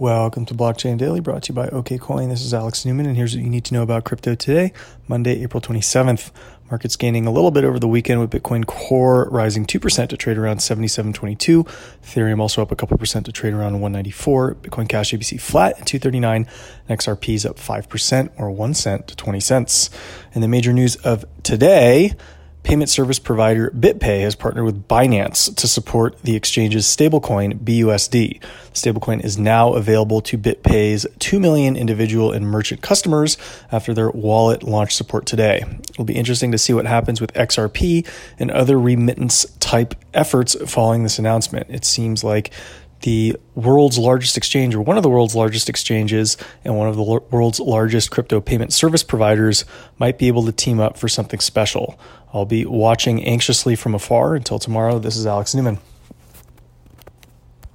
Welcome to Blockchain Daily, brought to you by OKCoin. This is Alex Newman, and here's what you need to know about crypto today, Monday, April 27th. Markets gaining a little bit over the weekend with Bitcoin Core rising 2% to trade around 77.22. Ethereum also up a couple percent to trade around 194. Bitcoin Cash ABC flat at 239. And XRP is up 5% or 1 cent to 20 cents. And the major news of today, Payment service provider BitPay has partnered with Binance to support the exchange's stablecoin BUSD. The stablecoin is now available to BitPay's 2 million individual and merchant customers after their wallet launch support today. It'll be interesting to see what happens with XRP and other remittance type efforts following this announcement. It seems like the world's largest exchange, or one of the world's largest exchanges, and one of the world's largest crypto payment service providers might be able to team up for something special. I'll be watching anxiously from afar until tomorrow. This is Alex Newman.